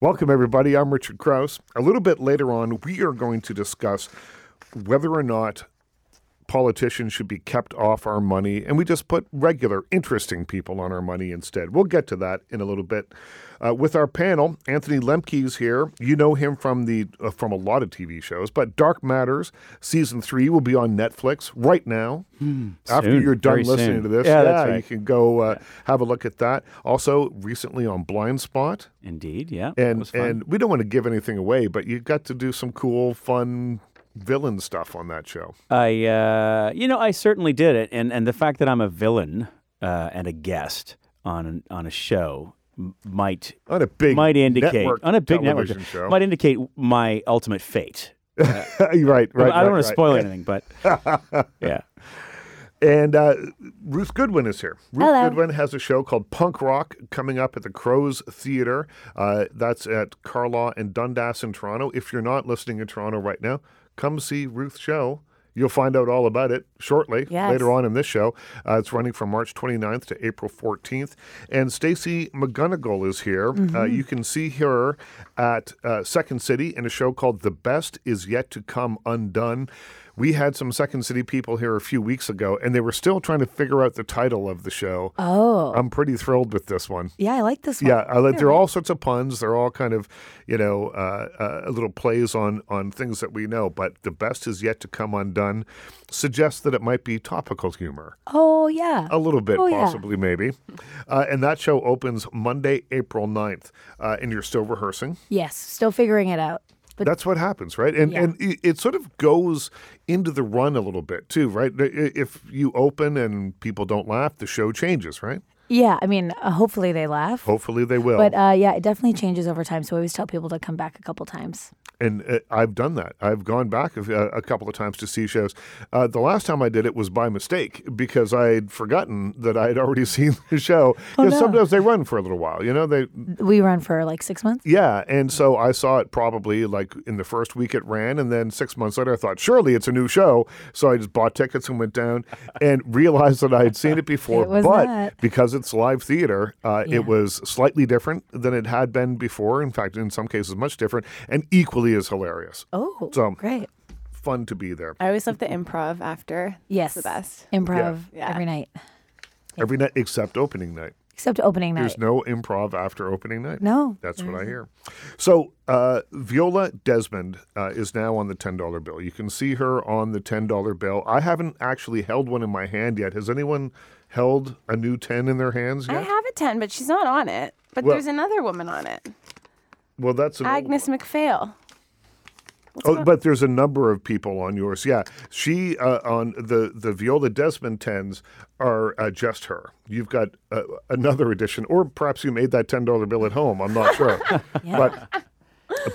Welcome, everybody. I'm Richard Crouse. A little bit later on, we are going to discuss whether or not politicians should be kept off our money and we just put regular, interesting people on our money instead. We'll get to that in a little bit. Uh, with our panel, Anthony Lemke is here. You know him from the uh, from a lot of TV shows, but Dark Matters season three will be on Netflix right now. After Soon, you're done listening soon. to this, Yeah, that's you can go uh, have a look at that. Also, recently on Blindspot. Indeed, yeah. And and we don't want to give anything away, but you got to do some cool, fun villain stuff on that show. I, uh, you know, I certainly did it, and and the fact that I'm a villain uh, and a guest on on a show might On a big might indicate on a big network television show. might indicate my ultimate fate. right, right. I don't right, want to right. spoil anything, but yeah. And uh, Ruth Goodwin is here. Ruth Hello. Goodwin has a show called Punk Rock coming up at the Crows Theatre. Uh, that's at Carlaw and Dundas in Toronto. If you're not listening in Toronto right now, come see Ruth's show. You'll find out all about it shortly, Yes. later on in this show. Uh, it's running from March 29th to April 14th. And Stacy McGunnigle is here. Uh, you can see her at uh, Second City in a show called The Best Is Yet to Come Undone. We had some Second City people here a few weeks ago, and they were still trying to figure out the title of the show. Oh, I'm pretty thrilled with this one. yeah, I like this one. Yeah, I like, there are all sorts of puns. They're all kind of, you know, uh, uh, little plays on on things that we know. But the best is yet to come undone. Suggests that it might be topical humor, Oh, yeah. a little bit, Oh, yeah. possibly, maybe. Uh, and that show opens Monday, April 9th. Uh, and you're still rehearsing. Yes, still figuring it out. But That's what happens, right? And Yeah. and it, it sort of goes into the run a little bit too, right? If you open and people don't laugh, the show changes, right? Yeah, I mean, uh, hopefully they laugh. Hopefully they will. But uh, yeah, it definitely changes over time. So I always tell people to come back a couple times. and uh, I've done that. I've gone back a, a couple of times to see shows. Uh, the last time I did it was by mistake because I had forgotten that I had already seen the show. Because no. sometimes they run for a little while, you know. They We run for like six months. yeah, and so I saw it probably like in the first week it ran, and then six months later I thought surely it's a new show, so I just bought tickets and went down and realized that I had seen it before. It was but not. because it's live theater, uh, Yeah. it was slightly different than it had been before. In fact, in some cases, much different, and equally as hilarious. Oh, So- great. Fun to be there I always love the improv after. Yes. It's the best. Improv Yeah. every night, every night except opening night. except opening night. There's no improv after opening night. no. That's what I hear. So, uh, Viola Desmond uh, is now on the $10 bill. You can see her on the $10 bill. I haven't actually held one in my hand yet. Has anyone held a new 10 in their hands I have a 10, but she's not on it. But Well- there's another woman on it. well, that's Agnes Macphail. Oh, but there's a number of people on yours. Yeah, she uh, on the the Viola Desmond tens are uh, just her. You've got uh, another edition, or perhaps you made that ten dollar bill at home. I'm not sure, but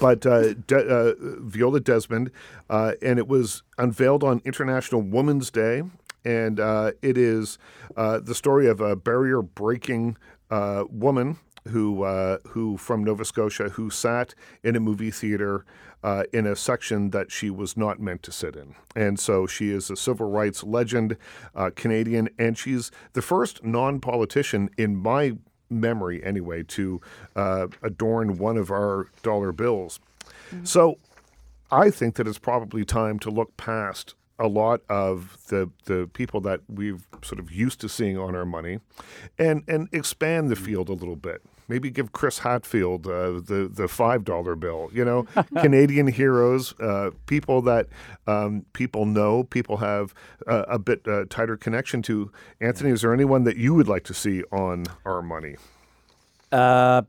but uh, De- uh, Viola Desmond, uh, and it was unveiled on International Women's Day, and uh, it is uh, the story of a barrier breaking uh, woman who uh, who from Nova Scotia who sat in a movie theater uh, in a section that she was not meant to sit in, and so she is a civil rights legend, uh, Canadian, and she's the first non-politician in my memory anyway to uh, adorn one of our dollar bills. So I think that it's probably time to look past a lot of the the people that we've sort of used to seeing on our money, and and expand the field a little bit. Maybe give Chris Hadfield uh, the the five dollar bill. You know, Canadian heroes, uh, people that um, people know, people have uh, a bit uh, tighter connection to. Anthony, is there anyone that you would like to see on our money? Uh,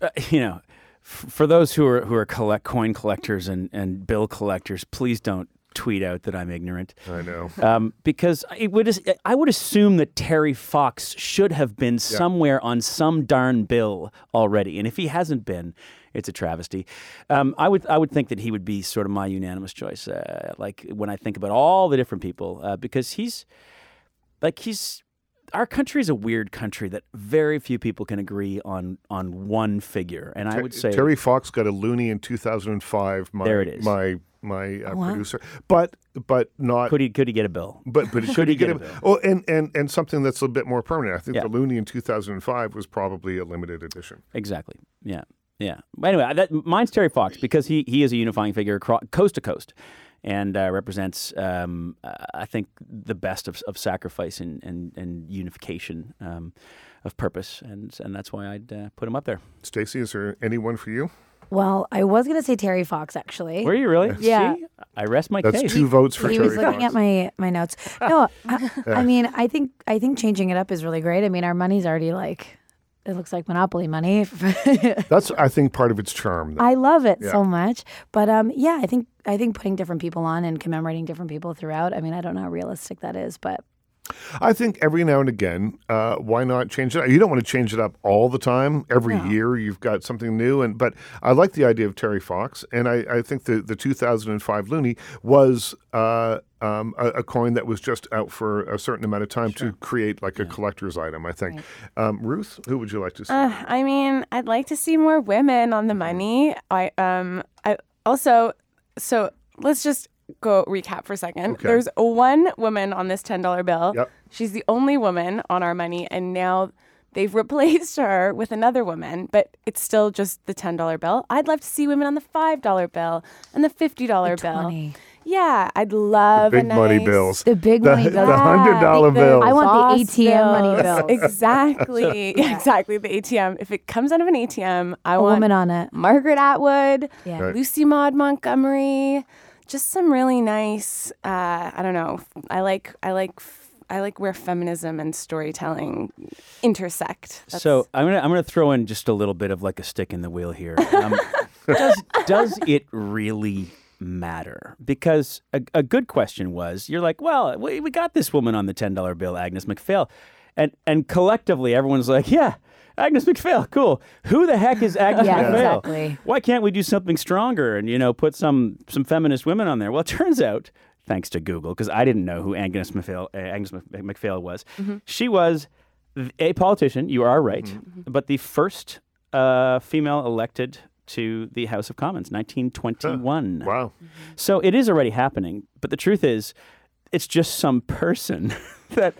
uh, you know, for those who are who are collect coin collectors and and bill collectors, please don't tweet out that I'm ignorant. I know. Um, because it would I would assume that Terry Fox should have been somewhere on some darn bill already, and if he hasn't been, it's a travesty. Um, I would I would think that he would be sort of my unanimous choice. Uh, like when I think about all the different people, uh, because he's like he's our country is a weird country that very few people can agree on on one figure, and I would say Terry Fox got a loonie in 2005. My, There it is. My my uh, producer, but but not. could he could he get a bill? but but could he get a him? bill? Oh, and, and and something that's a bit more permanent. I think Yeah. the loonie in 2005 was probably a limited edition. Exactly. Yeah. Yeah. Anyway, that, mine's Terry Fox because he he is a unifying figure across, coast to coast, and uh, represents um, uh, I think the best of, of sacrifice and and, and unification um, of purpose, and and that's why I'd uh, put him up there. Stacey, is there anyone for you? Well, I was gonna say Terry Fox actually. Were you really? Yeah. See? I rest my case. That's case. two votes for Terry he was looking Fox. at my my notes. No, I, I mean, I think I think changing it up is really great. I mean, our money's already like it looks like monopoly money. That's, I think, part of its charm. though. I love it Yeah. so much. But um, yeah, I think I think putting different people on and commemorating different people throughout. I mean, I don't know how realistic that is, but I think every now and again, uh, why not change it? You don't want to change it up all the time. Every No. year, you've got something new. And but I like the idea of Terry Fox, and I, I think the the 2005 Loonie was uh, um, a, a coin that was just out for a certain amount of time to create like a collector's item. I think. Um, Ruth, who would you like to see? Uh, I mean, I'd like to see more women on the money. I um I also so let's just go recap for a second. Okay. There's one woman on this ten dollar bill. Yep. She's the only woman on our money, and now they've replaced her with another woman, but it's still just the ten dollar bill. I'd love to see women on the five dollar bill and the fifty dollar bill. 20. Yeah, I'd love Big a money bills. the big The, money the bill. hundred dollar the- bills. I want the Boss ATM money bills. bill. Exactly. Yeah, exactly. The ATM. If it comes out of an ATM, I A want woman on it. Margaret Atwood, Yeah. Right. Lucy Maud Montgomery, just some really nice. Uh, I don't know. I like. I like. I like where feminism and storytelling intersect. That's- So I'm gonna I'm gonna throw in just a little bit of like a stick in the wheel here. Um, does does it really matter? Because a, a good question was, you're like, well, we, we got this woman on the ten dollar bill, Agnes Macphail, and and collectively everyone's like, yeah. Agnes Macphail, cool. Who the heck is Agnes Yeah, Macphail? exactly. Why can't we do something stronger and you know put some some feminist women on there? Well, it turns out, thanks to Google, because I didn't know who Agnes Macphail, uh, Agnes Macphail was. She was a politician. You are right, but the first uh, female elected to the House of Commons, 1921. wow. So it is already happening. But the truth is, it's just some person that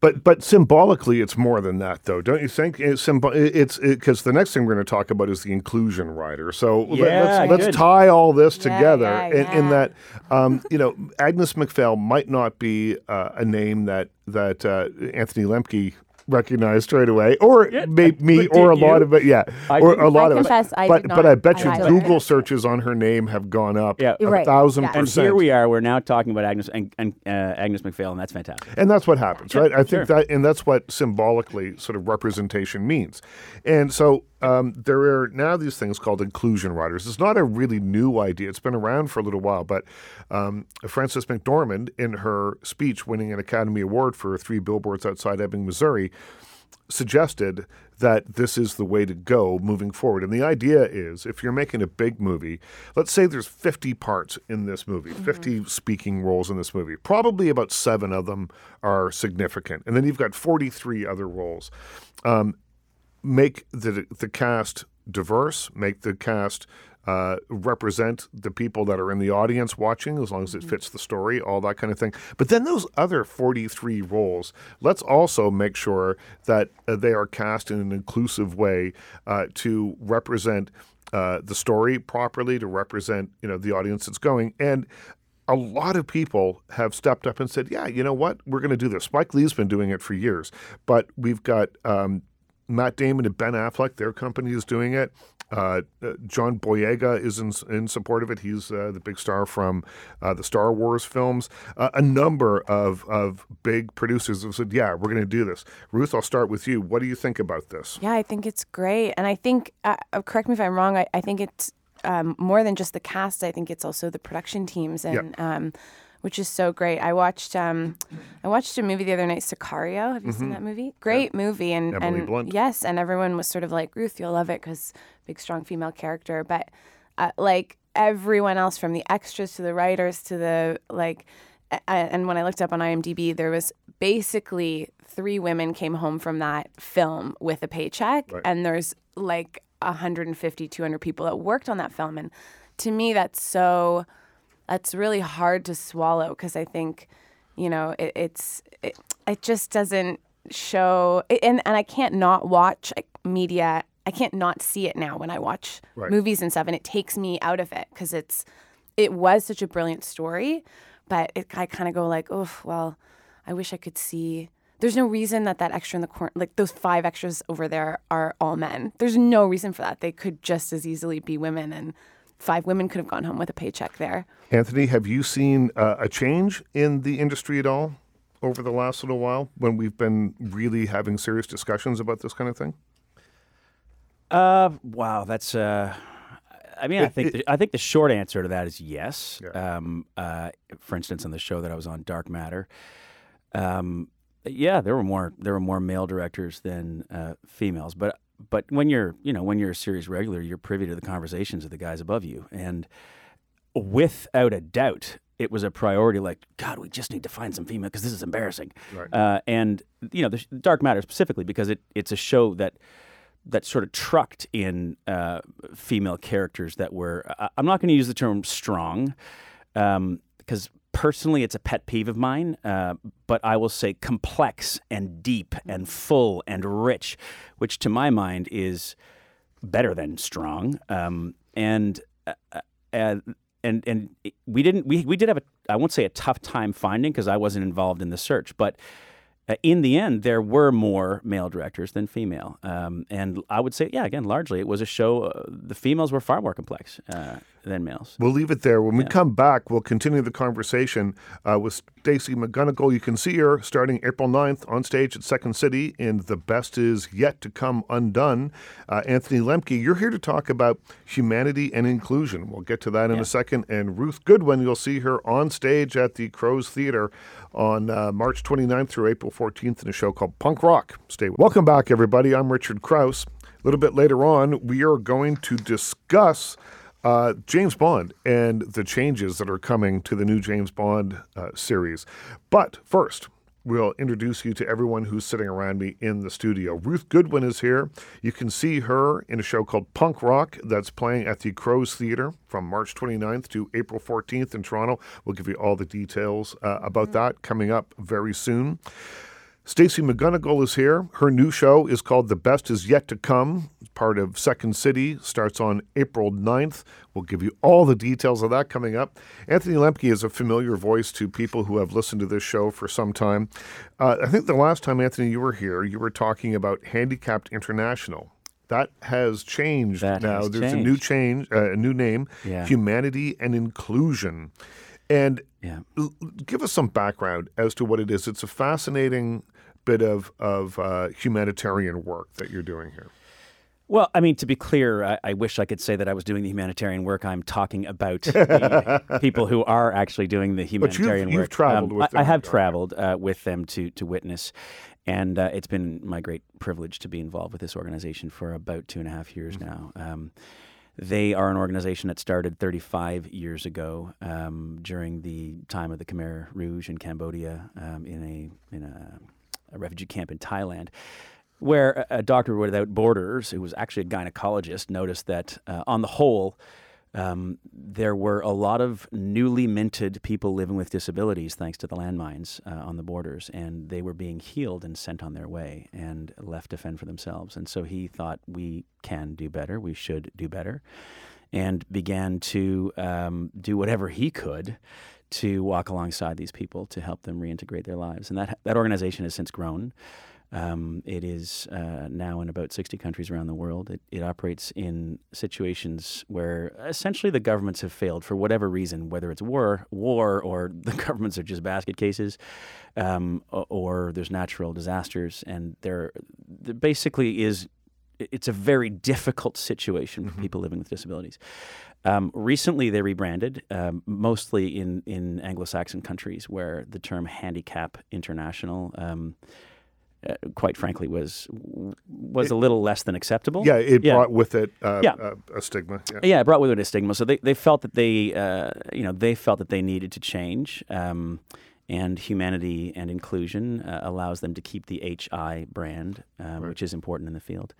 But but symbolically, it's more than that, though, don't you think? It's symbol. It's because the next thing we're going to talk about is the inclusion rider. So let- Yeah, let's let's tie all this Yeah, together yeah, in, in that um, you know Agnes Macphail might not be uh, a name that that uh, Anthony Lemke recognized straight away, or Yeah, may, me, or a did lot you? of it. Yeah, I or didn't. a lot I of confess it. I but did but I bet you either. Google searches on her name have gone up Yeah. a Right. thousand Yeah. and percent. here we are. We're now talking about Agnes and, and uh, Agnes Macphail, and that's fantastic. And that's what happens, right? I think sure. that, and that's what symbolically sort of representation means. And so um, there are now these things called inclusion riders. It's not a really new idea. It's been around for a little while, but um, Frances McDormand, in her speech winning an Academy Award for Three Billboards Outside Ebbing, Missouri, suggested that this is the way to go moving forward. And the idea is if you're making a big movie, let's say there's 50 parts in this movie, 50 speaking roles in this movie. Probably about seven of them are significant. And then you've got 43 other roles. Um, make the, the cast diverse, make the cast uh, represent the people that are in the audience watching, as long as it fits the story, all that kind of thing. But then those other 43 roles, let's also make sure that uh, they are cast in an inclusive way uh, to represent uh, the story properly, to represent you know the audience that's going, and a lot of people have stepped up and said, "Yeah, you know what? We're going to do this." Spike Lee's been doing it for years, but we've got um, Matt Damon and Ben Affleck. Their company is doing it. Uh, uh, John Boyega is in, in support of it. He's uh, the big star from uh, the Star Wars films. Uh, a number of, of big producers have said, "Yeah, we're going to do this." Ruth, I'll start with you. What do you think about this? Yeah, I think it's great, and I think uh, correct me if I'm wrong. I, I think it's um, more than just the cast. I think it's also the production teams, and um, which is so great. I watched um, I watched a movie the other night, Sicario. Have you seen that movie? Great movie, and Mm-hmm. Emily and Blunt. yes, and everyone was sort of like Ruth, you'll love it because big strong female character, but uh, like everyone else from the extras to the writers to the like. a- And when I looked up on IMDb, there was basically three women came home from that film with a paycheck, Right. and there's like 150, 200 people that worked on that film, and to me, that's so that's really hard to swallow because I think, you know, it, it's it, it just doesn't show, and and I can't not watch media I can't not see it now when I watch Right. movies and stuff, and it takes me out of it because it's it was such a brilliant story, but it, I kind of go like, oh well, I wish I could see. There's no reason that that extra in the corner, like those five extras over there, are all men. There's no reason for that. They could just as easily be women, and five women could have gone home with a paycheck there. Anthony, have you seen uh, a change in the industry at all over the last little while when we've been really having serious discussions about this kind of thing? Uh, wow, that's. Uh, I mean, I think it- the, I think the short answer to that is yes. Yeah. Um, uh, for instance, on the show that I was on, Dark Matter, um, yeah, there were more there were more male directors than uh, females. But but when you're you know when you're a series regular, you're privy to the conversations of the guys above you, and without a doubt, it was a priority. Like, God, we just need to find some female because this is embarrassing. Right. Uh, and you know, the Dark Matter specifically because it it's a show that that sort of trucked in uh, female characters that were. I- I'm not going to use the term strong because personally it's a pet peeve of mine, uh, but I will say complex and deep and full and rich, which to my mind is better than strong. Um, and uh, uh, and and we didn't we, we did have a I won't say a tough time finding because I wasn't involved in the search, but uh, in the end, there were more male directors than female, um, and I would say, yeah, again, largely it was a show. Uh, the females were far more complex than males. We'll leave it there. When we come back, we'll continue the conversation uh, with Stacey McGunnigle. You can see her starting April 9th on stage at Second City in The Best Is Yet to Come Undone. Uh, Anthony Lemke, you're here to talk about humanity and inclusion. We'll get to that in a second. And Ruth Goodwin, you'll see her on stage at the Crows Theater on uh, March 29th through April 14th in a show called Punk Rock. Stay. Welcome back, everybody. I'm Richard Crouse. A little bit later on, we are going to discuss uh, James Bond and the changes that are coming to the new James Bond uh, series. But first, we'll introduce you to everyone who's sitting around me in the studio. Ruth Goodwin is here. You can see her in a show called Punk Rock that's playing at the Crows Theater from March 29th to April 14th in Toronto. We'll give you all the details uh, about that coming up very soon. Stacey McGunnigle is here. Her new show is called The Best Is Yet to Come. Part of Second City, starts on April 9th. We'll give you all the details of that coming up. Anthony Lemke is a familiar voice to people who have listened to this show for some time. Uh, I think the last time, Anthony, you were here, you were talking about Handicapped International. That has changed That now. has There's a new change, uh, a new name, Yeah. Humanity and Inclusion. And Yeah. Give us some background as to what it is. It's a fascinating bit of of uh, humanitarian work that you're doing here. Well, I mean, to be clear, I, I wish I could say that I was doing the humanitarian work. I'm talking about the people who are actually doing the you've- humanitarian you've work. Um, with I, I have traveled uh, with them to to witness, and uh, it's been my great privilege to be involved with this organization for about two and a half years now. Um, they are an organization that started 35 years ago um, during the time of the Khmer Rouge in Cambodia um, in a in a, a refugee camp in Thailand where a, doctor without borders, who was actually a gynecologist, noticed that uh, on the whole, um, there were a lot of newly minted people living with disabilities thanks to the landmines uh, on the borders, and they were being healed and sent on their way and left to fend for themselves. And so he thought, we can do better, we should do better, and began to um, do whatever he could to walk alongside these people to help them reintegrate their lives. And that, that organization has since grown. Um, it is uh, now in about 60 countries around the world. It, it operates in situations where essentially the governments have failed for whatever reason, whether it's war, war, or the governments are just basket cases, um, or there's natural disasters, and there, there basically is. It's a very difficult situation for people living with disabilities. Um, recently, they rebranded, um, mostly in, in Anglo-Saxon countries, where the term "handicap international." Um, uh, quite frankly, was was a little less than acceptable. Yeah, it Yeah. brought with it uh, Yeah. uh, a stigma. Yeah. Yeah, it brought with it a stigma. So they, they felt that they, uh, you know, they felt that they needed to change. Um, and humanity and inclusion uh, allows them to keep the HI brand, um, which is important in the field.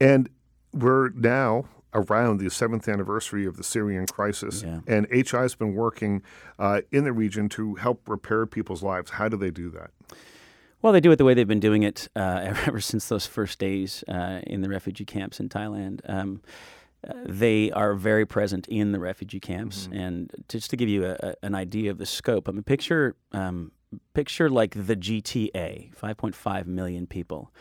And we're now around the seventh anniversary of the Syrian crisis, and HI has been working uh, in the region to help repair people's lives. How do they do that? Well, they do it the way they've been doing it uh, ever since those first days uh, in the refugee camps in Thailand. Um, uh, they are very present in the refugee camps, Mm-hmm. and just to give you a, a, an idea of the scope, I mean, picture um, picture like the GTA, 5.5 million people.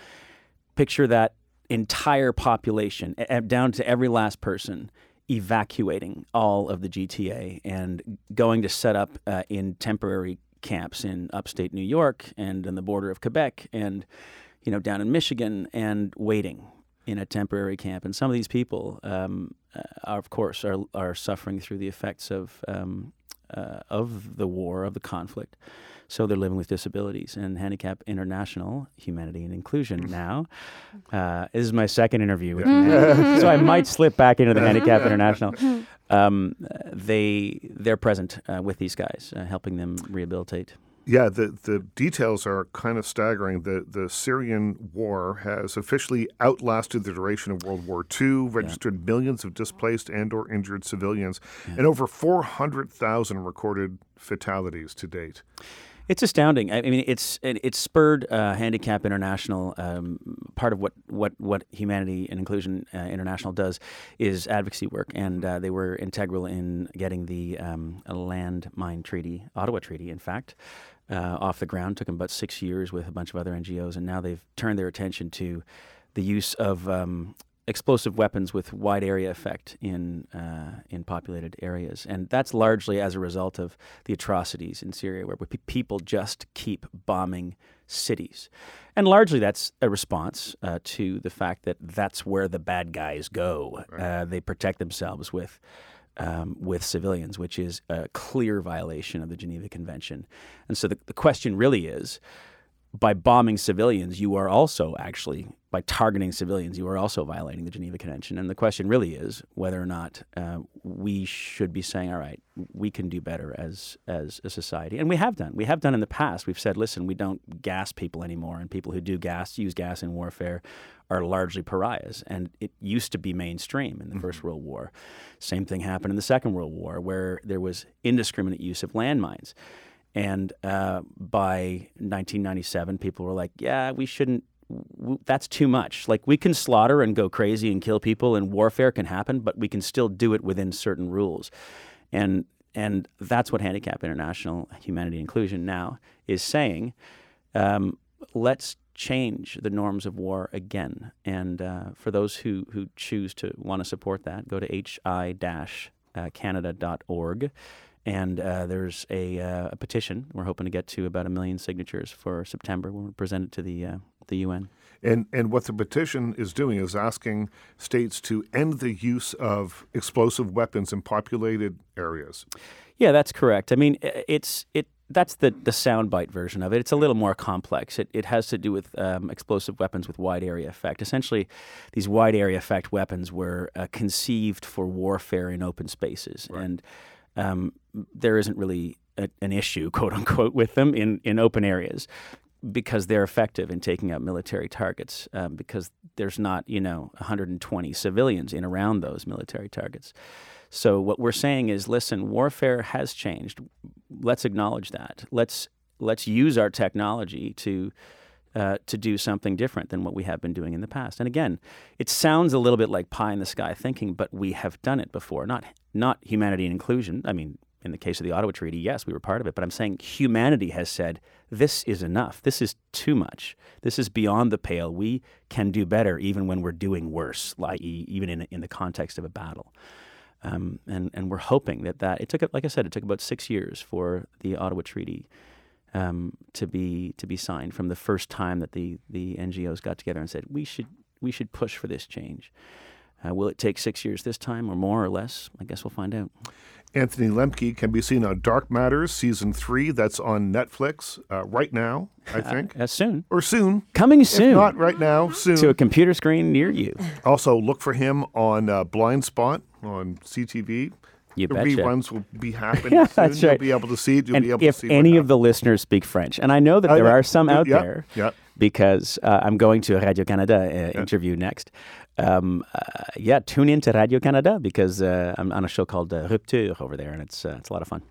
Picture that entire population, down to every last person, evacuating all of the GTA and going to set up uh, in temporary camps in upstate New York and on the border of Quebec and you know down in Michigan and waiting in a temporary camp. And some of these people, um, uh, are, of course, are are suffering through the effects of um, uh, of the war of the conflict. So they're living with disabilities. And Handicap International, Humanity and Inclusion now. Uh, this is my second interview with you. so I might slip back into the Handicap International. Um, they they're present uh, with these guys, uh, helping them rehabilitate. Yeah, the, the details are kind of staggering. The the Syrian war has officially outlasted the duration of World War II, registered millions of displaced and or injured civilians, and over 400,000 recorded fatalities to date. It's astounding. I mean, it's it, it's spurred uh, Handicap International. Um, part of what, what, what Humanity and Inclusion uh, International does is advocacy work, and uh, they were integral in getting the um, landmine treaty, Ottawa Treaty, in fact, uh, off the ground. Took them about six years with a bunch of other NGOs, and now they've turned their attention to the use of um, explosive weapons with wide area effect in uh, in populated areas, and that's largely as a result of the atrocities in Syria, where people just keep bombing cities, and largely that's a response uh, to the fact that that's where the bad guys go. Uh, they protect themselves with. Um, with civilians, which is a clear violation of the Geneva Convention. And so the, the question really is by bombing civilians, you are also actually, by targeting civilians, you are also violating the Geneva Convention. And the question really is whether or not uh, we should be saying, all right, we can do better as, as a society. And we have done. We have done in the past. We've said, listen, we don't gas people anymore. And people who do gas, use gas in warfare, are largely pariahs. And it used to be mainstream in the First World War. Same thing happened in the Second World War, where there was indiscriminate use of landmines. And uh, by 1997, people were like, yeah, we shouldn't, w- that's too much. Like, we can slaughter and go crazy and kill people, and warfare can happen, but we can still do it within certain rules. And, and that's what Handicap International Humanity Inclusion now is saying. Um, let's change the norms of war again. And uh, for those who, who choose to want to support that, go to hi-canada.org. And uh, there's a, uh, a petition. We're hoping to get to about a million signatures for September when we present it to the uh, the UN. And and what the petition is doing is asking states to end the use of explosive weapons in populated areas. Yeah, that's correct. I mean, it's it. That's the the soundbite version of it. It's a little more complex. It it has to do with um, explosive weapons with wide area effect. Essentially, these wide area effect weapons were uh, conceived for warfare in open spaces, and um, there isn't really a, an issue, quote unquote, with them in in open areas because they're effective in taking out military targets um, because there's not you know 120 civilians in around those military targets. So what we're saying is listen warfare has changed. Let's acknowledge that. Let's let's use our technology to uh, to do something different than what we have been doing in the past. And again, it sounds a little bit like pie in the sky thinking, but we have done it before. Not not humanity and inclusion. I mean, in the case of the Ottawa Treaty, yes, we were part of it, but I'm saying humanity has said this is enough. This is too much. This is beyond the pale. We can do better, even when we're doing worse, i.e., even in in the context of a battle. Um, and and we're hoping that that it took like I said, it took about six years for the Ottawa Treaty um, to be to be signed from the first time that the the NGOs got together and said we should we should push for this change. Uh, will it take six years this time, or more or less? I guess we'll find out. Anthony Lemke can be seen on Dark Matters season three. That's on Netflix uh, right now, I think, Uh, soon, or soon. coming If soon not right now, soon. to a computer screen near you. Also, look for him on uh, Blindspot on CTV. You the betcha. reruns will be happening Yeah, soon. that's You'll right. be able to see it. You'll And be able if to see any of the listeners speak French, and I know that I there are some out Yeah, there, yeah. because uh, I'm going to a Radio Canada uh, interview next. Um, uh, yeah, tune in to Radio Canada because uh, I'm on a show called uh, Rupture over there, and it's uh, it's a lot of fun.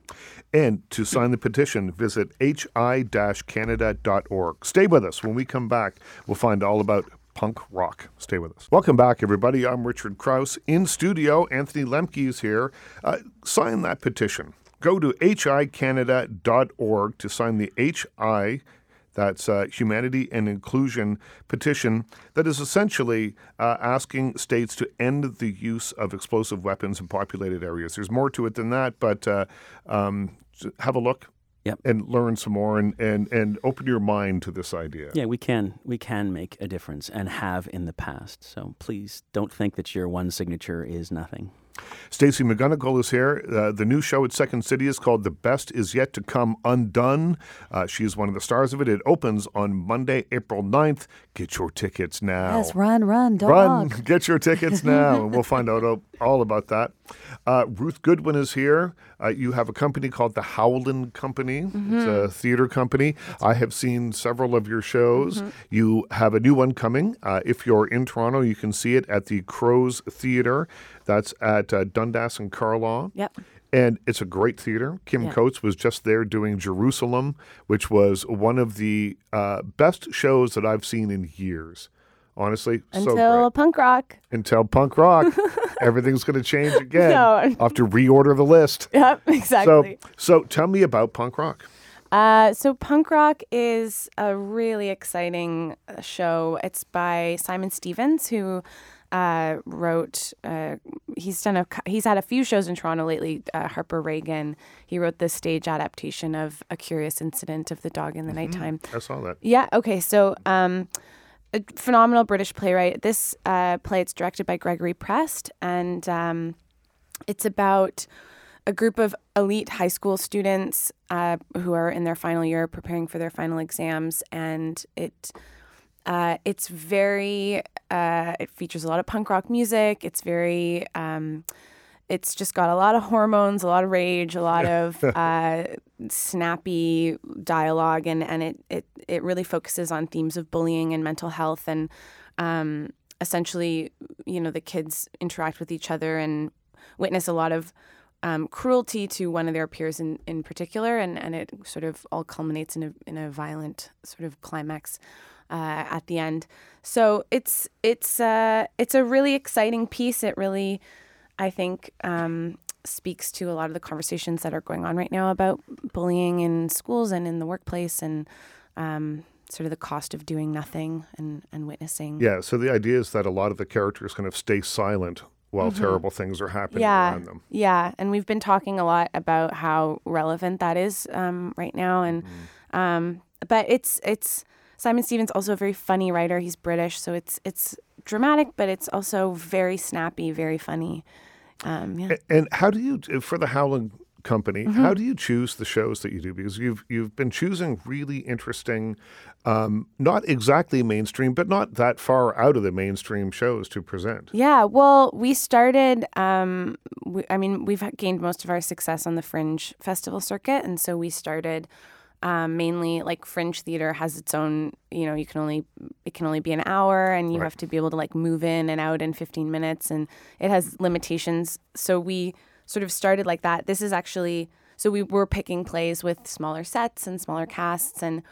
And to sign the petition, visit hi-canada.org. Stay with us. When we come back, we'll find all about punk rock. Stay with us. Welcome back, everybody. I'm Richard Crouse. In studio, Anthony Lemke is here. Uh, sign that petition. Go to hicanada.org to sign the HI that's uh, Humanity and Inclusion petition that is essentially uh, asking states to end the use of explosive weapons in populated areas. There's more to it than that, but uh, um, have a look. Yep. And learn some more and, and, and open your mind to this idea. Yeah, we can we can make a difference and have in the past. So please don't think that your one signature is nothing. Stacey McGunnigle is here. Uh, the new show at Second City is called The Best Is Yet to Come Undone. Uh, is one of the stars of it. It opens on Monday, April 9th. Get your tickets now. Yes, run, run, don't Run, walk. get your tickets now, and we'll find out all about that. Uh, Ruth Goodwin is here. Uh, you have a company called the Howland Company. Mm-hmm. It's a theater company. I have seen several of your shows. You have a new one coming. Uh, if you're in Toronto, you can see it at the Crows Theater. That's at uh, Dundas and Carlaw. Yep. And it's a great theater. Kim Yeah. Coates was just there doing Jerusalem, which was one of the uh, best shows that I've seen in years. Honestly, so Until great. punk rock. Until punk rock, everything's going to change again. No. I'll have to reorder the list. Yep, exactly. So, so tell me about punk rock. Uh, so punk rock is a really exciting uh, show. It's by Simon Stephens, who uh, wrote. Uh, he's done a. He's had a few shows in Toronto lately. Uh, Harper Regan. He wrote the stage adaptation of A Curious Incident of the Dog in the Nighttime. I saw that. Yeah. Okay. So, um, a phenomenal British playwright. This uh, play it's directed by Gregory Prest, and um, it's about a group of elite high school students uh, who are in their final year, preparing for their final exams, and it. Uh, it's very. Uh, it features a lot of punk rock music. It's very. Um, it's just got a lot of hormones, a lot of rage, a lot of uh, snappy dialogue, and, and it, it, it really focuses on themes of bullying and mental health. And um, essentially, you know, the kids interact with each other and witness a lot of um, cruelty to one of their peers in, in particular. And, and it sort of all culminates in a, in a violent sort of climax. Uh, at the end, so it's it's uh, it's a really exciting piece. It really, I think, um, speaks to a lot of the conversations that are going on right now about bullying in schools and in the workplace and um, sort of the cost of doing nothing and, and witnessing. Yeah. So the idea is that a lot of the characters kind of stay silent while terrible things are happening yeah, around them. yeah, and we've been talking a lot about how relevant that is um, right now, and um, but it's it's Simon Stephens also a very funny writer. He's British, so it's it's dramatic, but it's also very snappy, very funny. Um, yeah. And how do you, for the Howland Company, Mm-hmm. how do you choose the shows that you do? Because you've you've been choosing really interesting, um, not exactly mainstream, but not that far out of the mainstream shows to present. Yeah, well, we started. Um, we, I mean, we've gained most of our success on the Fringe Festival circuit, and so we started um, mainly like Fringe theater has its own. You know, you can only it can only be an hour, and you have to be able to like move in and out in 15 minutes, and it has limitations. So we sort of started like that. This is actually so we were picking plays with smaller sets and smaller casts, and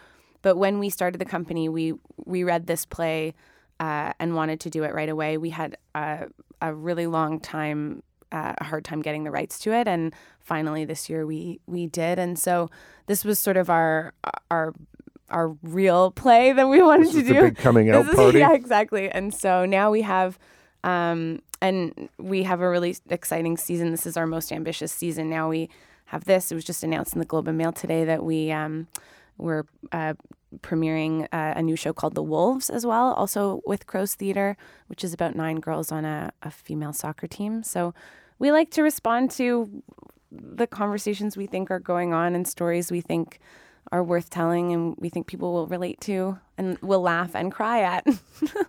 but when we started the company, we we read this play uh, and wanted to do it right away. We had a, a really long time, uh, a hard time getting the rights to it, and finally this year we we did. And so this was sort of our our our real play that we wanted to the do. big coming out is- party. yeah, exactly. And so now we have. Um, and we have a really exciting season. This is our most ambitious season. Now we have this. It was just announced in the Globe and Mail today that we um, we're uh, premiering uh, a new show called The Wolves as well, also with Crows Theater, which is about nine girls on a, a female soccer team. So we like to respond to the conversations we think are going on and stories we think are worth telling and we think people will relate to and will laugh and cry at.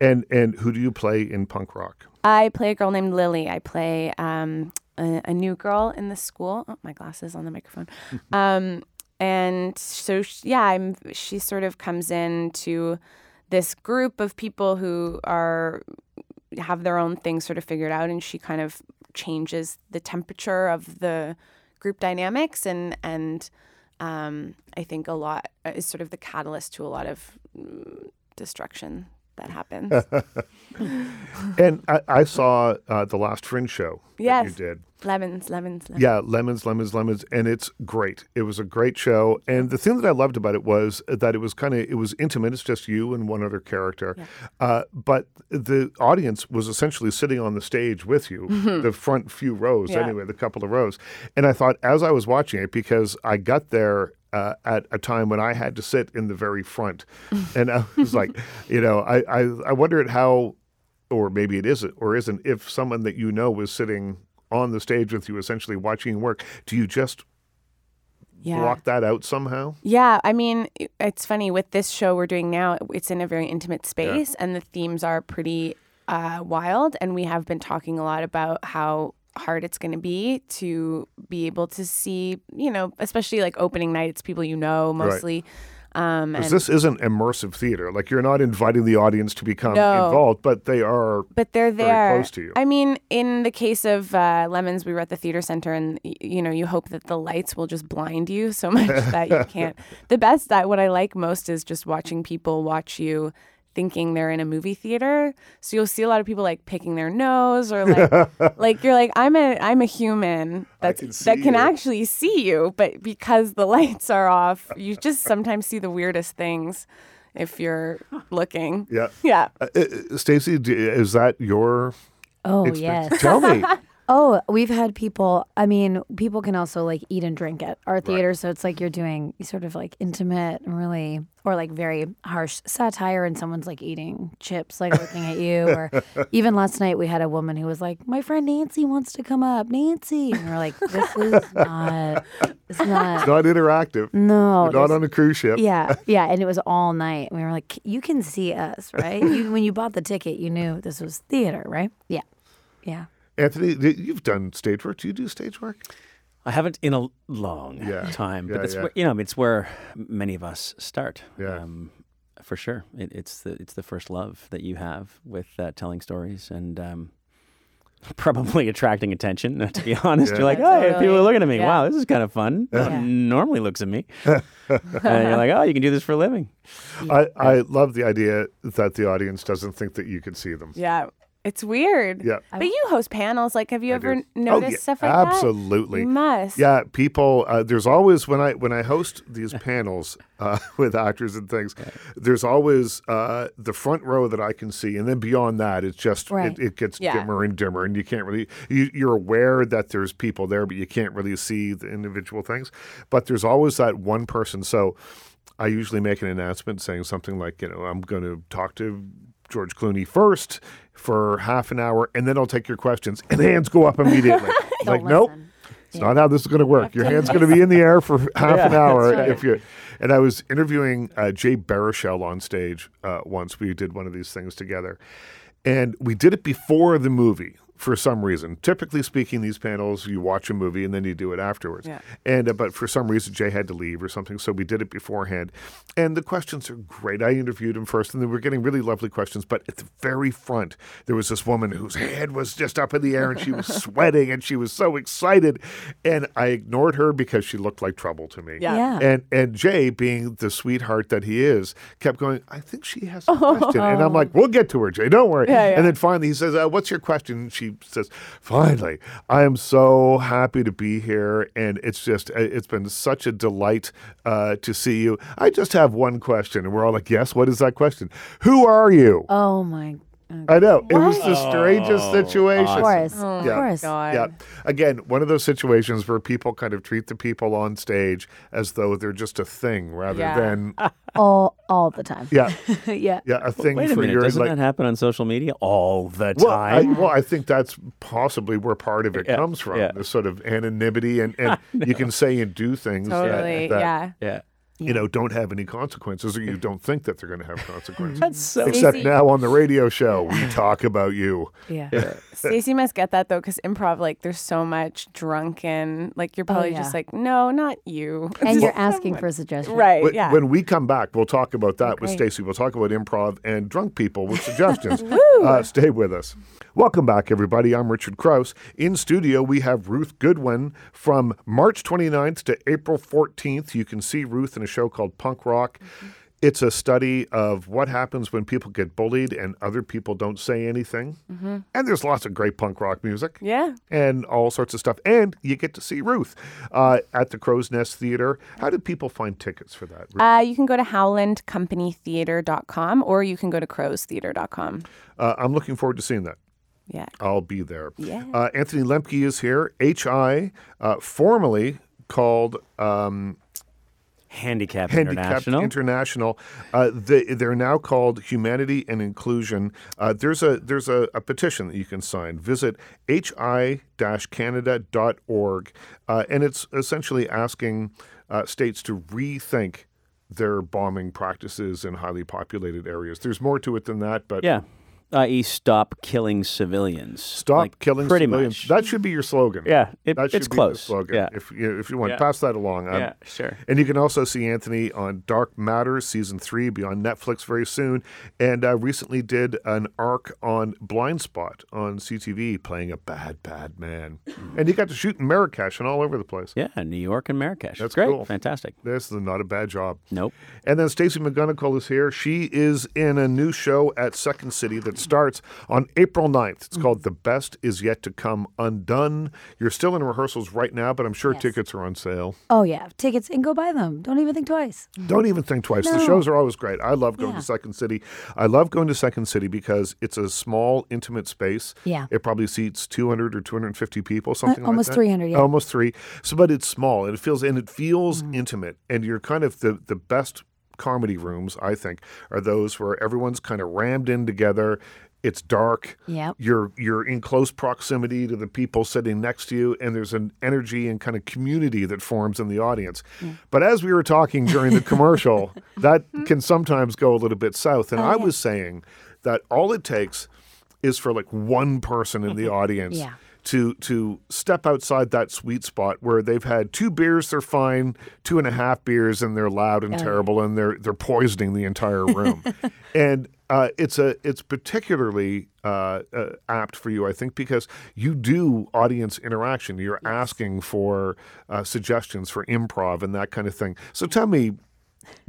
And and who do you play in punk rock? I play a girl named Lily. I play um, a, a new girl in the school. Oh, my glasses on the microphone. um, and so, sh yeah, I'm, she sort of comes in to this group of people who are have their own things sort of figured out, and she kind of changes the temperature of the group dynamics, and and um, I think a lot is sort of the catalyst to a lot of mm, destruction that happens. And I, I saw uh, the last Fringe show that Yes. you did. Lemons, lemons, lemons. Yeah, lemons, lemons, lemons, and it's great. It was a great show, and the thing that I loved about it was that it was kind of it was intimate. It's just you and one other character, uh, but the audience was essentially sitting on the stage with you, the front few rows, Yeah. anyway, the couple of rows. And I thought as I was watching it, because I got there. Uh, at a time when I had to sit in the very front, and I was like, you know, I, I I wondered how or maybe it isn't or isn't if someone that you know was sitting on the stage with you essentially watching work do you just Yeah. block that out somehow Yeah, I mean, it's funny with this show we're doing now. It's in a very intimate space, and the themes are pretty uh, wild. And we have been talking a lot about how hard it's going to be to be able to see, you know, especially like opening night. It's people you know mostly. Um, because and, this isn't immersive theater like you're not inviting the audience to become No. involved but they are but they're very there. close to you. I mean, in the case of uh, Lemons, we were at the theater center, and you know, you hope that the lights will just blind you so much that you can't. The best that what I like most is just watching people watch you thinking they're in a movie theater. So you'll see a lot of people like picking their nose or like like you're like I'm a I'm a human that's can that can you. actually see you, but because the lights are off, you just sometimes see the weirdest things if you're looking. yeah Yeah. uh, uh, stacy is that your Oh experience? yes. tell me Oh, we've had people. I mean, people can also like eat and drink at our theater, so it's like you're doing sort of like intimate and really, or like very harsh satire, and someone's like eating chips, like looking at you. Or even last night, we had a woman who was like, "My friend Nancy wants to come up, Nancy," and we're like, "This is not, it's not, it's not interactive no, not on a cruise ship yeah, yeah, and it was all night. We were like, "You can see us, right? You, when you bought the ticket, you knew this was theater, right? Yeah, yeah." Anthony you've done stage work do you do stage work I haven't in a long Yeah. time, Yeah, but yeah. where, you know it's where many of us start. Yeah. Um, for sure, it, it's the it's the first love that you have with uh, telling stories and um, probably attracting attention. To be honest, Yeah. you're like, Yeah, oh, totally. people are looking at me. Yeah. Wow, this is kind of fun. No one Yeah. normally looks at me, and you're like, oh, you can do this for a living. I, I love the idea that the audience doesn't think that you can see them Yeah. It's weird. yeah But you host panels. Like, have you I ever do. noticed Oh, yeah, stuff like that? absolutely. You must. Yeah, people. Uh, there's always when I when I host these panels uh, with actors and things. There's always uh, the front row that I can see, and then beyond that, it's just Right. it, it gets Yeah. dimmer and dimmer, and you can't really. You, you're aware that there's people there, but you can't really see the individual things. But there's always that one person. So I usually make an announcement saying something like, you know, I'm going to talk to George Clooney first for half an hour, and then I'll take your questions, and hands go up immediately. like, nope. listen. It's not how this is going to work. Your hand's going to be in the air for half an hour right. if you. And I was interviewing uh, Jay Baruchel on stage uh, once. We did one of these things together, and we did it before the movie for some reason. Typically speaking, these panels you watch a movie and then you do it afterwards. Yeah. And uh, but for some reason Jay had to leave or something, so we did it beforehand. And the questions are great. I interviewed him first, and they were getting really lovely questions. But at the very front, there was this woman whose head was just up in the air, and she was sweating, and she was so excited. And I ignored her because she looked like trouble to me. Yeah. Yeah. And and Jay, being the sweetheart that he is, kept going. I think she has a question, and I'm like, "We'll get to her, Jay. Don't worry." Yeah, yeah. And then finally, he says, uh, "What's your question?" And she says, "Finally, I am so happy to be here, and it's just uh, it's been such a delight uh, to see you. I just have one question." And we're all like, "Yes, what is that question? Who are you?" Oh my. I know it was the strangest Oh, situation. Of course. Oh, of Yeah. course. God. Yeah. Again, one of those situations where people kind of treat the people on stage as though they're just a thing rather Yeah. than All all the time. yeah, yeah. yeah, a thing Wait a for minute, your doesn't like that happen on social media all the well, I, time? well, I think that's possibly where part of it Yeah, comes from. yeah. This sort of anonymity, and, and you can say and do things. that- Totally. that- yeah. yeah. You know, don't have any consequences, or you don't think that they're going to have consequences. That's so. Except Stacey- now on the radio show, we talk about you. Yeah. Stacey must get that though, because improv, like, there's so much drunken. Like, you're probably Oh, yeah. just like, no, not you. And you're asking for a suggestion. right? When, yeah. when we come back, we'll talk about that with Great. Stacey. We'll talk about improv and drunk people with suggestions. uh, stay with us. Welcome back, everybody. I'm Richard Crouse. In studio, we have Ruth Goodwin from March 29th to April 14th. You can see Ruth in a show called Punk Rock. It's a study of what happens when people get bullied and other people don't say anything. And there's lots of great punk rock music yeah. and all sorts of stuff. And you get to see Ruth uh, at the Crow's Nest Theater. How do people find tickets for that? Uh, you can go to howlandcompanytheater.com or you can go to crowstheater.com. Uh, I'm looking forward to seeing that. Yeah. I'll be there. Yeah. Uh, Anthony Lemke is here. HI, uh, formerly called um, Handicap Handicapped International. International. Uh, they, they're now called Humanity and Inclusion. Uh, there's a there's a, a petition that you can sign. Visit hi-canada.org, uh, and it's essentially asking uh, states to rethink their bombing practices in highly populated areas. There's more to it than that, but yeah. I.e., stop killing civilians. stop Like, killing pretty civilians. Much. That should be your slogan. yeah, it, That should it's be close. the slogan. Yeah. If you if you want, Yeah. pass that along. Um, yeah, sure. And you can also see Anthony on Dark Matters season three, be on Netflix very soon. And I recently did an arc on Blindspot on CTV, playing a bad, bad man. And he got to shoot in Marrakesh and all over the place. Yeah, New York and Marrakesh. That's great. cool. Fantastic. This is not a bad job. Nope. And then Stacey McGunnigle is here. She is in a new show at Second City that starts on April 9th. It's called The Best Is Yet to Come Undone. You're still in rehearsals right now, but I'm sure Yes. tickets are on sale. Oh yeah, tickets and go buy them. Don't even think twice. Don't even think twice. The shows are always great. I love going Yeah. to Second City. I love going to Second City because it's a small, intimate space. Yeah. It probably seats 200 or 250 people, something like that. almost that. 300, yeah. Almost three. So, but it's small and it feels and it feels Mm-hmm. intimate. And you're kind of the the best comedy rooms, I think, are those where everyone's kind of rammed in together. It's dark. Yep. You're you're in close proximity to the people sitting next to you, and there's an energy and kind of community that forms in the audience. Mm. But as we were talking during the commercial, that can sometimes go a little bit south. And oh, I was saying that all it takes is for like one person in the audience Yeah. To to step outside that sweet spot where they've had two beers, they're fine, two and a half beers, and they're loud and terrible, and they're they're poisoning the entire room. and uh, it's a it's particularly uh, uh, apt for you, I think, because you do audience interaction. You're asking for uh, suggestions for improv and that kind of thing. So tell me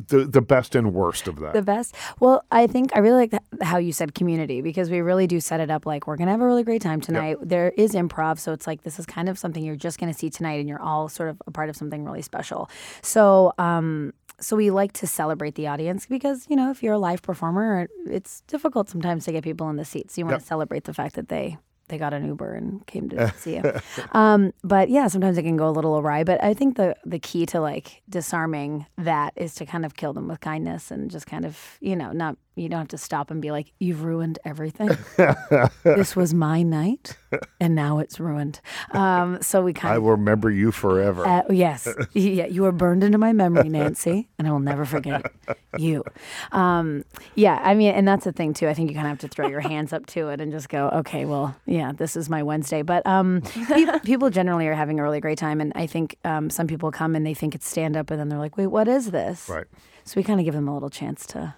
the the best and worst of that. The best. Well, I think I really like how you said community because we really do set it up like we're gonna have a really great time tonight. There is improv, so it's like this is kind of something you're just gonna see tonight, and you're all sort of a part of something really special. So, um, so we like to celebrate the audience because you know if you're a live performer, it's difficult sometimes to get people in the seats. So You want to celebrate the fact that they. They got an Uber and came to see you. Um, but yeah, sometimes it can go a little awry. But I think the the key to like disarming that is to kind of kill them with kindness and just kind of you know not you don't have to stop and be like you've ruined everything. this was my night, and now it's ruined. Um, so we kind of. I of will remember you forever. uh, yes, yeah, you are burned into my memory, Nancy, and I will never forget you. Um, yeah, I mean, and that's the thing too. I think you kind of have to throw your hands up to it and just go, okay, well, yeah, this is my Wednesday. But um, pe- people generally are having a really great time, and I think um, some people come and they think it's stand up, and then they're like, wait, what is this? right. So we kind of give them a little chance to.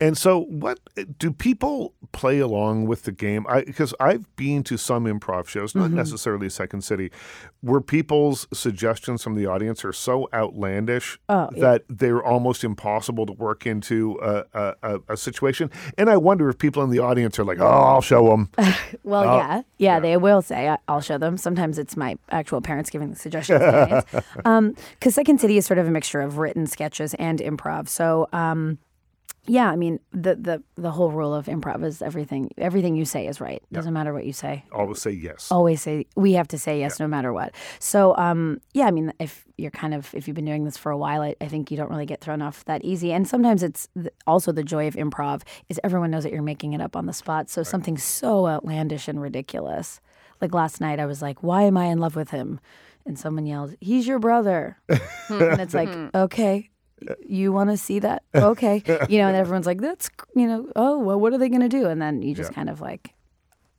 And so, what do people play along with the game? Because I've been to some improv shows, not Mm-hmm. necessarily Second City, where people's suggestions from the audience are so outlandish Oh, yeah. that they're almost impossible to work into a, a, a, a situation. And I wonder if people in the audience are like, "Oh, I'll show them." Well, Oh, yeah, yeah, they will say, I'll show them. Sometimes it's my actual parents giving the suggestions. Because Second City is sort of a mixture of written sketches and improv. So, um, yeah, I mean, the, the, the whole rule of improv is everything, everything you say is right. Doesn't matter what you say. Always say yes. Always say, we have to say yes no matter what. So, um, yeah, I mean, if you're kind of, if you've been doing this for a while, I, I think you don't really get thrown off that easy. And sometimes it's th- also the joy of improv is everyone knows that you're making it up on the spot. So something so outlandish and ridiculous. Like last night, I was like, why am I in love with him? And someone yelled, he's your brother. and it's like, okay, you want to see that? Okay, you know, and everyone's like, that's you know, oh well, what are they going to do? And then you just Yeah. kind of like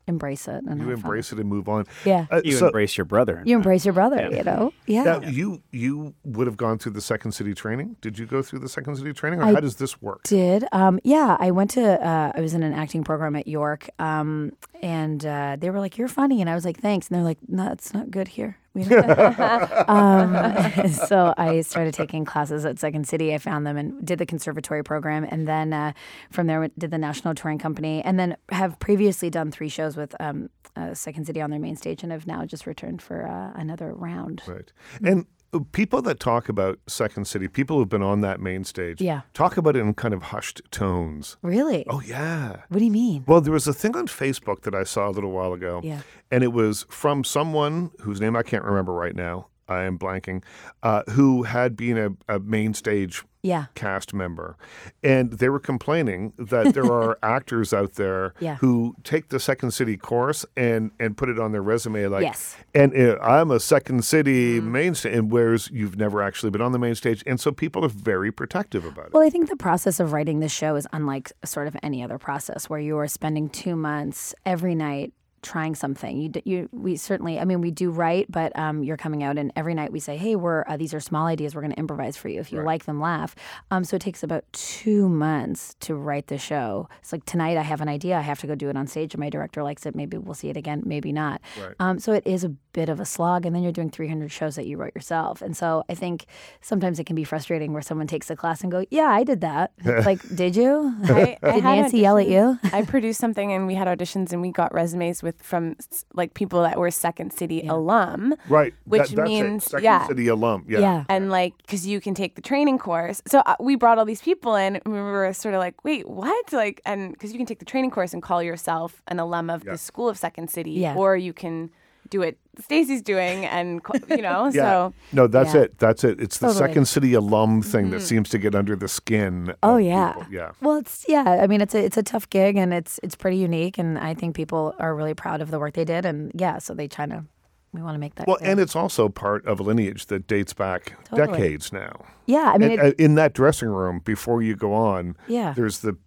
embrace it and You have fun. embrace it and move on. Yeah. Uh, You so- embrace your brother. You embrace your brother, Yeah. you know? Yeah. Now, you you would have gone through the Second City training. Did you go through the Second City training, or I how does this work? Did um yeah I went to uh, I was in an acting program at York um and uh, they were like you're funny and I was like thanks and they're like no it's not good here We don't-" um, so I started taking classes at Second City. I found them and did the conservatory program and then uh, from there did the National Touring Company and then have previously done three shows with um, uh, Second City on their main stage and have now just returned for uh, another round. Right. And people that talk about Second City, people who've been on that main stage, Yeah. talk about it in kind of hushed tones. really Oh yeah. what do you mean Well, there was a thing on Facebook that I saw a little while ago, Yeah. and it was from someone whose name I can't remember right now. I am blanking, uh, who had been a, a main stage yeah cast member, and they were complaining that there are actors out there Yeah. who take the Second City course and and put it on their resume like, Yes. and uh, I'm a Second City Mm-hmm. main stage, and whereas you've never actually been on the main stage, and so people are very protective about it. Well, I think the process of writing this show is unlike sort of any other process where you are spending two months every night trying something. You, you, we certainly, I mean, we do write, but um, you're coming out and every night we say, hey, we're uh, these are small ideas. We're going to improvise for you. If you like them, laugh. Um, so it takes about two months to write the show. It's like tonight I have an idea. I have to go do it on stage, and my director likes it. Maybe we'll see it again. Maybe not. Right. Um, so it is a bit of a slog, and then you're doing 300 shows that you wrote yourself. And so I think sometimes it can be frustrating where someone takes a class and go, "Yeah, I did that." Like, did you? I, I did had Nancy yell at you? I produced something and we had auditions and we got resumes with from like people that were Second City alum. right, which that, means- it. Second yeah. City alum. Yeah. Yeah. And like, because you can take the training course. So uh, we brought all these people in. And we were sort of like, wait, what? Like, and because you can take the training course and call yourself an alum of the School of Second City, Yeah. or you can do what Stacey's doing and, you know, Yeah. so. no, that's Yeah. it. That's it. It's the Totally. Second City alum thing that seems to get under the skin. Oh yeah. people. Yeah. Well, it's yeah. I mean, it's a it's a tough gig, and it's it's pretty unique, and I think people are really proud of the work they did, and yeah, so they try to. We want to make that. Well, clear. and it's also part of a lineage that dates back Totally. decades now. yeah, I mean, And, it, uh, in that dressing room, before you go on, Yeah. there's the big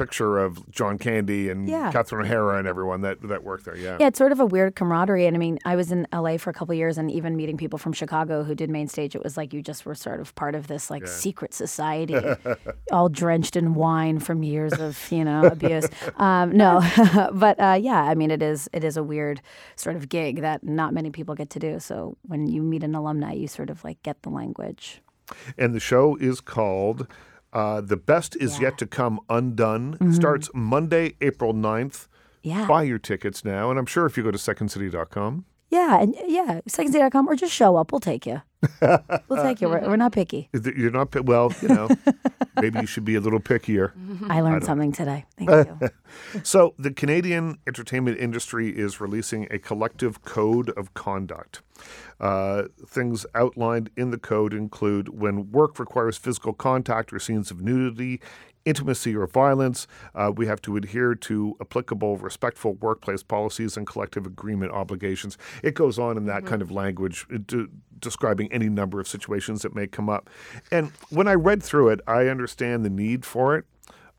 picture of John Candy and Yeah. Catherine O'Hara and everyone that, that worked there. Yeah. Yeah, it's sort of a weird camaraderie. And I mean, I was in LA for a couple of years and even meeting people from Chicago who did main stage, it was like you just were sort of part of this like secret society, all drenched in wine from years of, you know, abuse. Um, no, but uh, yeah, I mean, it is it is a weird sort of gig that not many people get to do. So when you meet an alumni, you sort of like get the language. And the show is called uh, The Best Is Yet to Come Undone. Mm-hmm. Starts Monday, April 9th. Yeah. Buy your tickets now. And I'm sure if you go to secondcity.com, Yeah, and yeah, secondcity.com or just show up. We'll take you. We'll take you. We're, we're not picky. that you're not, pi- well, you know, maybe you should be a little pickier. I learned something today. Thank you. So, the Canadian entertainment industry is releasing a collective code of conduct. Uh, things outlined in the code include when work requires physical contact or scenes of nudity, intimacy, or violence, uh, we have to adhere to applicable respectful workplace policies and collective agreement obligations. It goes on in that kind of language, uh, de- describing any number of situations that may come up. And when I read through it, I understand the need for it.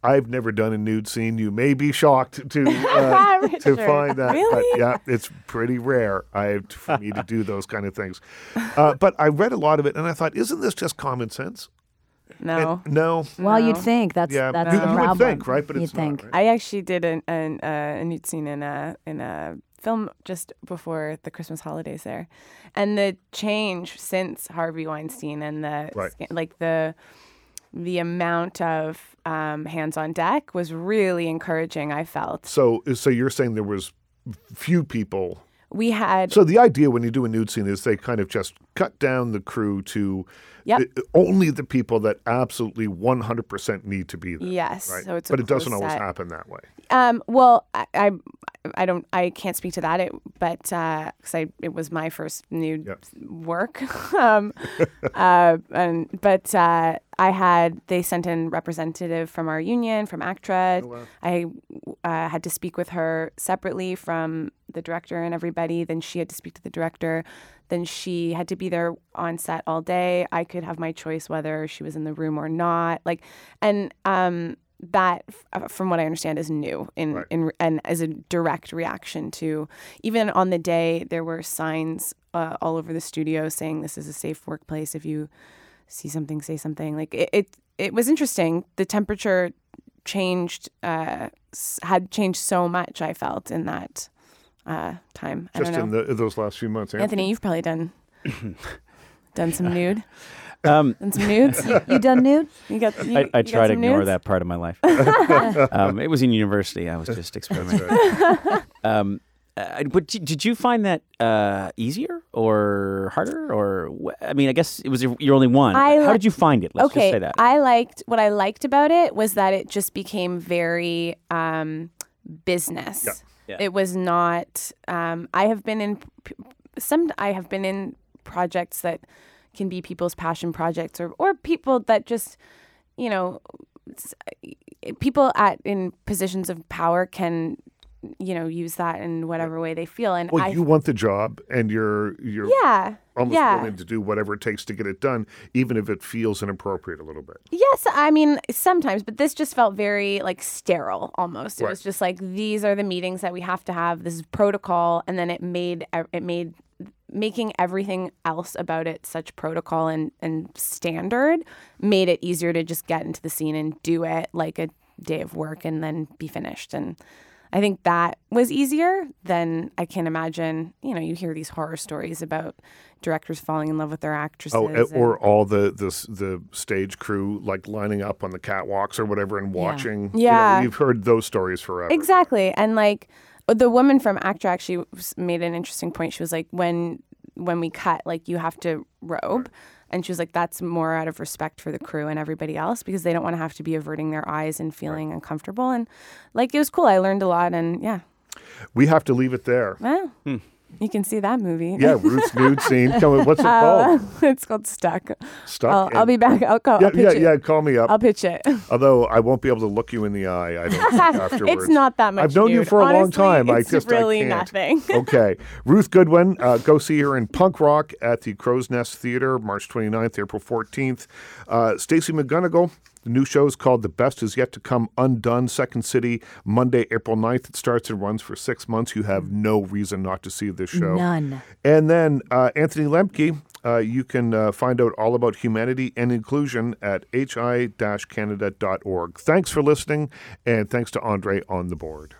I've never done a nude scene. You may be shocked to uh, to find that, really? but yeah, it's pretty rare I, for me to do those kind of things. Uh, but I read a lot of it, and I thought, isn't this just common sense? No. And no, Well, you'd think that's yeah, that's you, the you problem. would think, right? But you'd it's think. not. Right? I actually did an, an, uh, a nude scene in a in a film just before the Christmas holidays there, and the change since Harvey Weinstein and the Right. like the the amount of um, hands on deck was really encouraging. I felt So, so you're saying there was few people. We had So the idea when you do a nude scene is they kind of just cut down the crew to Yep. the- only the people that absolutely 100% need to be there. yes, Right. so but it doesn't close always happen that way. Um, well, I, I, I don't, I can't speak to that. It, but because I, it was my first nude Yep. work. um, uh, and but uh, I had they sent in representative from our union from ACTRA. I uh, had to speak with her separately from the director and everybody. Then she had to speak to the director. Then she had to be there on set all day. I could have my choice whether she was in the room or not. Like, and um, that, uh, from what I understand, is new in Right. in and as a direct reaction to even on the day there were signs uh, all over the studio saying this is a safe workplace. If you see something, say something. Like it, it, it was interesting. The temperature changed, uh, had changed so much. I felt in that uh, time. I Just don't know. in the, those last few months. Anthony, you've probably done done some nude, Um, done some nudes. You done nude? You got. You, I, I you got try to some ignore nudes? that part of my life. um, it was in university. I was just experimenting. um, uh, but did, did you find that uh, easier or harder, or I mean, I guess it was your your only one. I How li- did you find it? Let's okay, just say that. I liked what I liked about it was that it just became very um, business. Yeah. It was not. Um, I have been in some. I have been in projects that can be people's passion projects, or or people that just, you know, people at in positions of power can, you know, use that in whatever way they feel. And Well, I, you want the job, and you're you're yeah, almost yeah. willing to do whatever it takes to get it done, even if it feels inappropriate a little bit. Yes, I mean sometimes, but this just felt very like sterile almost. It Right. was just like these are the meetings that we have to have. This is protocol, and then it made it made making everything else about it such protocol and and standard made it easier to just get into the scene and do it like a day of work and then be finished and. I think that was easier than I can imagine. You know, you hear these horror stories about directors falling in love with their actresses. Oh, eh, and- or all the the the stage crew like lining up on the catwalks or whatever and watching. You know, Yeah. you've heard those stories forever. Exactly. And like the woman from Actra actually made an interesting point. She was like, when when we cut, like you have to robe. And she was like, that's more out of respect for the crew and everybody else because they don't want to have to be averting their eyes and feeling uncomfortable. And like it was cool. I learned a lot. And yeah, We have to leave it there. well, hmm. You can see that movie. Yeah, Ruth's nude scene. On, what's it Uh, called? it's called Stuck. Stuck. I'll, I'll be back. I'll call. Yeah, I'll pitch yeah, it. yeah. Call me up. I'll pitch it. Although I won't be able to look you in the eye. I don't afterwards. it's not that much. I've known you for a long Honestly, time. I It's just I really can't. nothing. okay. Ruth Goodwin, uh, go see her in Punk Rock at the Crow's Nest Theater, March 29th, April 14th. Uh, Stacey McGunnigle, the new show is called The Best Is Yet to Come Undone, Second City, Monday, April 9th. It starts and runs for six months. You have no reason not to see this show. None. And then uh, Anthony Lemke, uh, you can uh, find out all about humanity and inclusion at hi-canada.org. Thanks for listening, and thanks to Andre on the board.